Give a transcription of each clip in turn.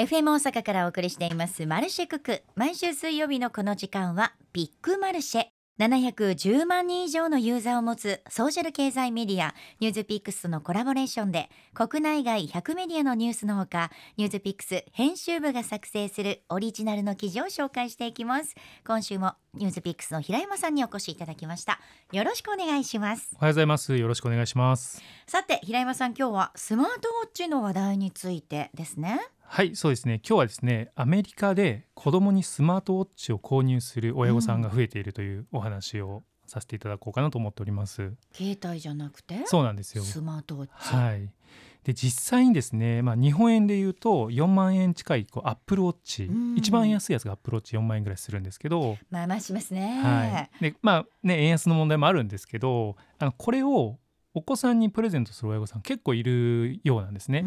FM 大阪からお送りしていますマルシェクク。毎週水曜日のこの時間はビッグマルシェ。710万人以上のユーザーを持つソーシャル経済メディアニュースピックスとのコラボレーションで国内外100メディアのニュースのほかニュースピックス編集部が作成するオリジナルの記事を紹介していきます。今週もニュースピックスの平山さんにお越しいただきました。よろしくお願いします。おはようございます。よろしくお願いします。さて平山さん今日はスマートウォッチの話題についてですねはいそうですね。今日はですねアメリカで子供にスマートウォッチを購入する親御さんが増えているというお話をさせていただこうかなと思っております、携帯じゃなくて？そうなんですよ。スマートウォッチ、はい。で実際にですね、まあ、日本円で言うと4万円近いこうアップルウォッチ、うん。一番安いやつがアップルウォッチ4万円ぐらいするんですけど、まあまあしますね、はい、でまあね円安の問題もあるんですけどあのこれをお子さんにプレゼントする親御さん結構いるようなんですね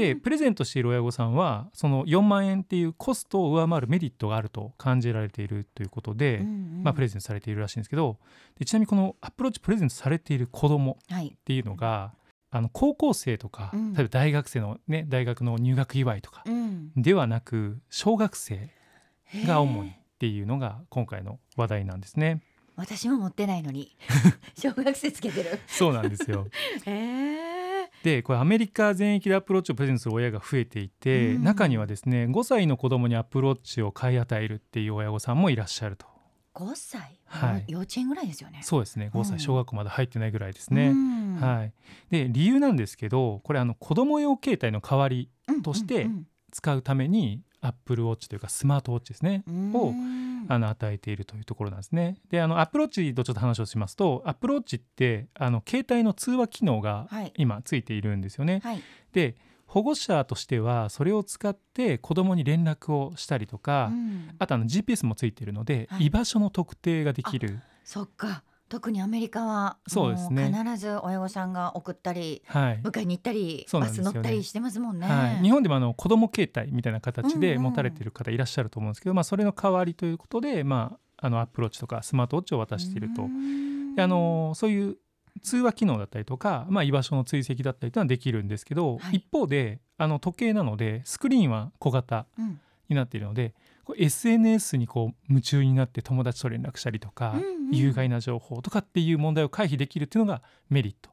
でプレゼントしている親御さんはその4万円っていうコストを上回るメリットがあると感じられているということで、うんうん。まあ、プレゼントされているらしいんですけどでちなみにこのアップローチプレゼントされている子供はい。っていうのがあの高校生とか、うん。例えば大学生のね大学の入学祝いとかうん。ではなく小学生が主にへっえていうのが今回の話題なんですね。私も持ってないのに。小学生つけてる。そうなんですよ。へえでこれアメリカ全域でアップローチをプレゼントする親が増えていて、うん。中にはですね5歳の子供にアップローチを買い与えるっていう親御さんもいらっしゃると。5歳、はい。幼稚園ぐらいですよね。そうですね。5うん。歳小学校まだ入ってないぐらいですうね、ん。はい。で理由なんですけどこれあの子供用携帯の代わりうんとしてうん使うためにアップルウォッチというかスマートウォッチですね。うん。をうんあの与えているというところなんですね。であのアップローチとちょっと話をしますとアップローチってあの携帯の通話機能がはい今ついているんですよね。はいで保護者としてはそれを使って子供に連絡をしたりとか、うんあとあの GPS もついているので、はい居場所の特定ができる。そっか特にアメリカはそうですね。必ず親御さんが送ったりはい。迎えに行ったり、バス乗ったりしてますもんね、はい、日本でもあの子ども携帯みたいな形うんうん。で持たれている方いらっしゃると思うんですけど、まあ、それの代わりということで、まあ、あのアップローチとかスマートウォッチを渡していると。あのそういう通話機能だったりとか、まあ、居場所の追跡だったりというのはできるんですけど、はい。一方であの時計なのでスクリーンは小型うん。になっているのでこう SNS にこう夢中になって友達と連絡したりとか、うんうん。有害な情報とかっていう問題を回避できるっていうのがメリット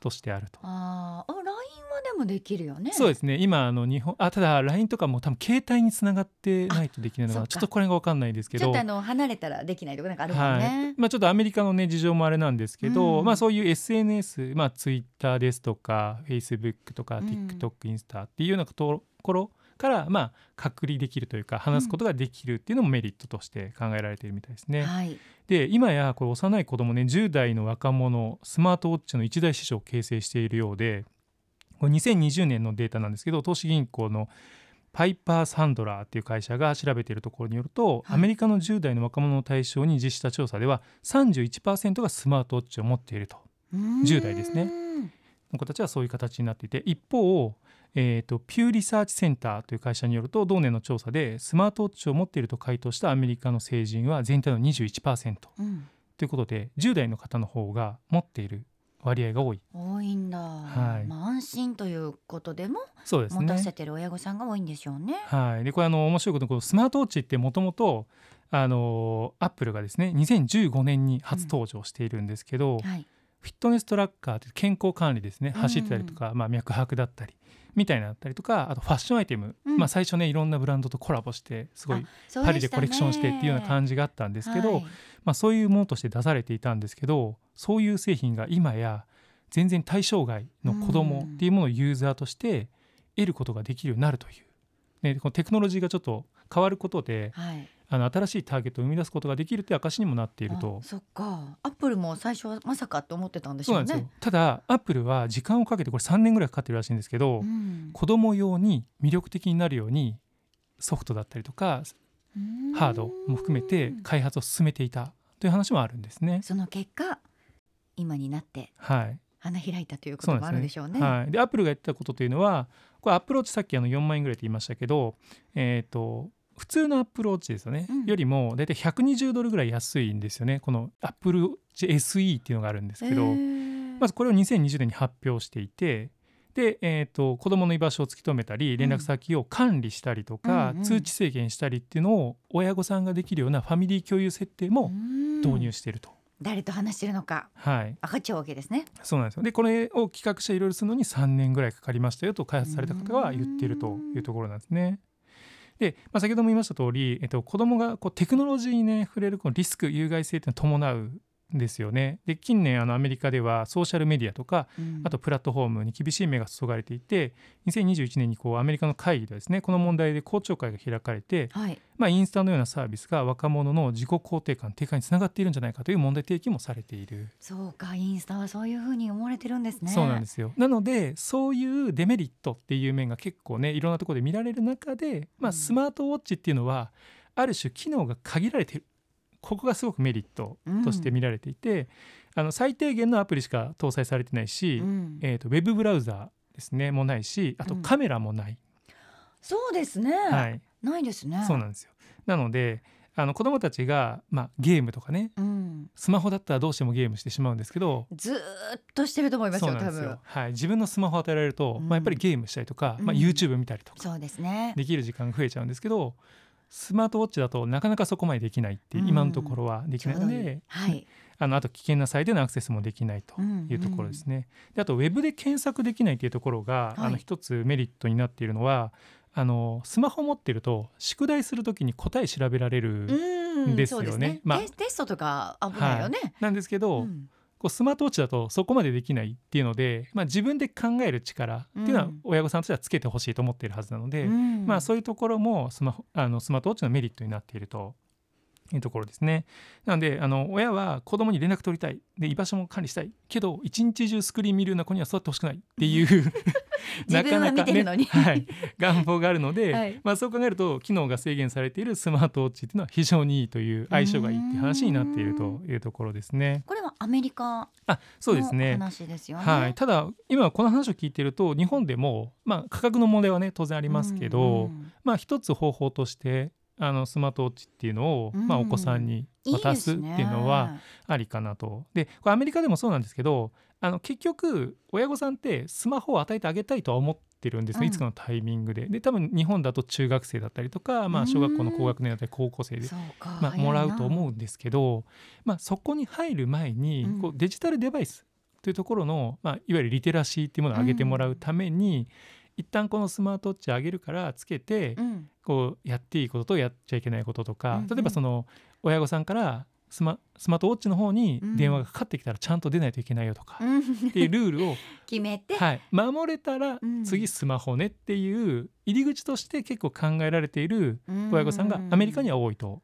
としてあると。あー。あ LINE はでもできるよね。そうですね。今あの日本あただ LINE とかも多分携帯につながってないとできないのそっか。がちょっとこれが分かんないですけど。ちょっとあの離れたらできないとかなんかあるもんはい。ね、まあ、ちょっとアメリカの、ね、事情もあれなんですけど、うん。まあ、そういう SNS、まあ、Twitter ですとか Facebook とかうん。TikTok、インスタっていうようなところから、まあ、隔離できるというか話すことができるっていうのもメリットとして考えられているみたいですね。はい。で今やこれ幼い子供ね10代の若者スマートウォッチの一大市場を形成しているようでこれ2020年のデータなんですけど投資銀行のパイパー・サンドラーっていう会社が調べているところによると、はい。アメリカの10代の若者を対象に実施した調査では31%がスマートウォッチを持っていると。10代ですね。ねの子たちはそういう形になっていて一方、えー、とピューリサーチセンターという会社によると同年の調査でスマートウォッチを持っていると回答したアメリカの成人は全体の21%。うん。ということで10代の方の方が持っている割合が多い。多いんだ、はい。まあ、安心ということでもそうですね。持たせ。てる親御さんが多いんでしょうね。はい、でこれあの面白いことにこのスマートウォッチってもともとあのアップルがですね2015年に初登場しているんですけど、はい、フィットネストラッカーって健康管理ですね。うん走ってたりとか、まあ、脈拍だったりみたいなったりとかあとファッションアイテム、うん。まあ、最初ねいろんなブランドとコラボしてすごいパリでコレクションしてっていうようなじ感じがあったんですけど、はい。まあ、そういうものとして出されていたんですけどそういう製品が今や全然対象外の子供っていうものをユーザーとして得ることができるようになるという、ね、このテクノロジーがちょっと変わることではい、あの新しいターゲットを生み出すことができるという証にもなっているとあ。そっかアップルも最初はまさかと思ってたんでしょうんね。ただアップルは時間をかけてこれ3年ぐらいかかってるらしいんですけど、うん子供用に魅力的になるようにソフトだったりとかハードも含めて開発を進めていたという話もあるんですね。その結果今になってはい、花開いたということもあるでしょうね。はい、でアップルがやってたことというのはこれアップローチさっきあの4万円ぐらいって言いましたけど、えー、と普通のアップローチですよね、うん。よりも大体120ドルぐらい安いんですよね。このアップルウォッチ SE っていうのがあるんですけど、へー。まずこれを2020年に発表していて。で、えー、と子どもの居場所を突き止めたり連絡先を管理したりとか、うんうん。通知制限したりっていうのを親御さんができるようなファミリー共有設定も導入していると。誰と話してるのか。はい、分かっちゃうわけですね。そうなんですよ。でこれを企画していろいろするのに3年ぐらいかかりましたよと開発された方が言っているというところなんですね。で、まあ、先ほども言いました通り、えっと、子どもがこうテクノロジーにね触れるこのリスク有害性っていうのを伴うですよね。で近年あのアメリカではソーシャルメディアとかうんあとプラットフォームに厳しい目が注がれていて2021年にこうアメリカの会議ではですねこの問題で公聴会が開かれて、はい、まあ、インスタのようなサービスが若者の自己肯定感低下につながっているんじゃないかという問題提起もされている。そうかインスタはそういうふうに思われてるんですね。そうなんですよなのでそういうデメリットっていう面が結構ねいろんなところで見られる中で、まあ、うんスマートウォッチっていうのはある種機能が限られているここがすごくメリットとして見られていて、あの最低限のアプリしか搭載されてないし、うん。えー、とウェブブラウザーですねもないしあとうん。カメラもない、そうですね、はい、ないですね。そうなんですよ。なのであの子どもたちが、まあ、ゲームとかねうん、スマホだったらどうしてもゲームしてしまうんですけどずーっとしてると思いますよ多分なんですよ、はい、自分のスマホを与えられると、うんまあ、やっぱりゲームしたりとか、まあ、うん YouTube 見たりとかそうですね。できる時間が増えちゃうんですけどスマートウォッチだとなかなかそこまでできないっていう、うん今のところはできないので、はい。あのあと危険なサイトへのアクセスもできないというところですね。であとウェブで検索できないというところが、はいあの一つメリットになっているのはあのスマホ持ってると宿題するときに答え調べられる、うん、ですよねね。まあテストとか危ないよね。なんですけど、うんこうスマートウォッチだとそこまでできないっていうので、まあ、自分で考える力っていうのはうん。親御さんとしてはつけてほしいと思っているはずなので、うん。まあ、そういうところもスマホあのスマートウォッチのメリットになっているというところですね。なのであの親は子供に連絡取りたい。で居場所も管理したい。けど一日中スクリーン見るような子には育ってほしくないっていう 自分は見てるのに。はい、願望があるので、はい。まあ、そう考えると機能が制限されているスマートウォッチっていうのは非常にいいという相性がいいっていう話になっているというところですね。こアメリカあそうですのね話ですよね。はい、ただ今この話を聞いてると日本でも、まあ、価格の問題はね当然ありますけど、うんまあ、一つ方法としてあのスマートウォッチっていうのを、うん。まあ、お子さんに渡すっていうのはありかなと。でこれアメリカでもそうなんですけどあの結局親御さんってスマホを与えてあげたいとは思ってるんですね、うん。いつかのタイミングで。で多分日本だと中学生だったりとか、まあ、小学校の高学年だったり高校生でまあ、もらうと思う。うんですけど、まあ、そこに入る前に、うん。こうデジタルデバイスというところの、まあ、いわゆるリテラシーっていうものを上げてもらうために、一旦このスマートウォッチ上げるからつけて、うん。こうやっていいこととやっちゃいけないこととか、例えばその親御さんからスマスマートウォッチの方に電話がかかってきたらちゃんと出ないといけないよとか、うん。っていうルールを、決めて、はい、守れたらうん。次スマホねっていう入り口として結構考えられているうん。親御さんがアメリカには多いと。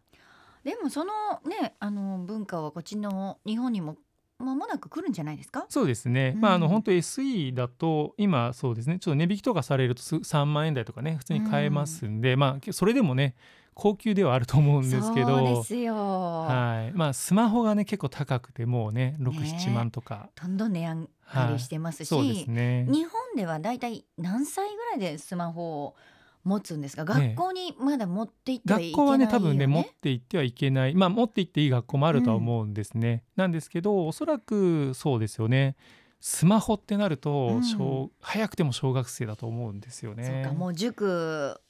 でもそのねあの文化はこっちの日本にも間もなく来るんじゃないですか？そうですね、うん。まああの本当 SE だと今そうですね。ちょっと値引きとかされるとす3万円台とかね普通に買えますんで、まあそれでもね高級ではあると思うんですけど。そうですよ、はい。まあスマホがね結構高くてもうねね67万とか、どんどん値上がりしてますし、そうですね。日本ではだいたい何歳ぐらいでスマホを持つんですか？学校にまだ持って行ってはいけないよ、学校はね、ね多分ね持って行ってはいけない。まあ持って行っていい学校もあるとは思うんですね、なんですけどおそらくそうですよね。スマホってなると、うん。小早くても小学生だと思うんですよね。そうかもう塾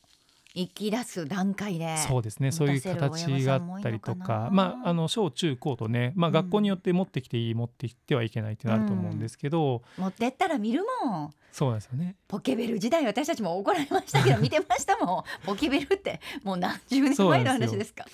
行き出す段階でそうですね。そういう形御があったりとかまああの小中高とね、まあ、うん。学校によって持ってきていい、持ってきてはいけないっていうのあると思うんですけど、持ってったら見るもん。そうなんですよね。ポケベル時代私たちも怒られましたけど 見てましたもん。ポケベルってもう何十年前の話ですか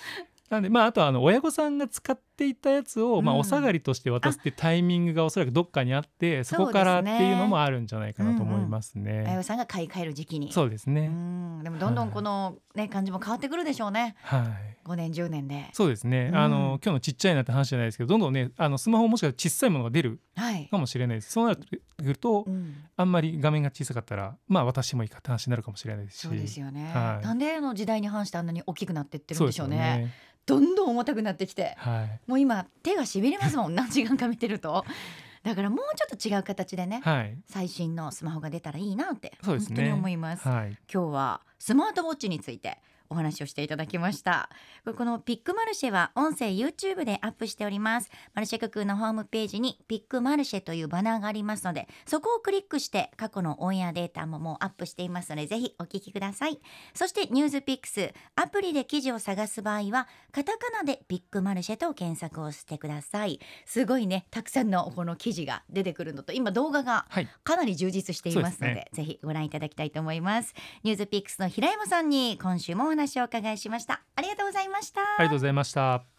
なんでまああとはあの親御さんが使っていたやつを、まあ、うん。お下がりとして渡すってタイミングがおそらくどっかにあってそこからっていうのもあるんじゃないかなと思いますね。あやさんが買い替える時期に。うそうですね。ん。でもどんどんこのね感じも変わってくるでしょうね。はい。5年10年で。そうですね、うん。あの今日のちっちゃいなって話じゃないですけどどんどんねあのスマホもしかしたら小さいものが出る。はい。かもしれないです。そうなると、うん。あんまり画面が小さかったらまあ私もいいかって話になるかもしれないですし。そうですよね、はい。なんであの時代に反してあんなに大きくなってってるんでしょうねどんどん重たくなってきてはい。もう今手がしびれますもん 何時間か見てると。だからもうちょっと違う形でねはい。最新のスマホが出たらいいなって本当に思います、はい。今日はスマートウォッチについてお話をしていただきました。このピックマルシェは音声 YouTube でアップしております。マルシェククのホームページにピックマルシェというバナーがありますのでそこをクリックして過去のオンエアデータももうアップしていますのでぜひお聞きください。そしてニュースピックスアプリで記事を探す場合はカタカナでピックマルシェと検索をしてください。すごいねたくさんのこの記事が出てくるのと今動画がはい。かなり充実していますのでそうですぜひご覧いただきたいと思います。ニュースピックスの平山さんに今週もお話をお伺いしました。ありがとうございました。ありがとうございました。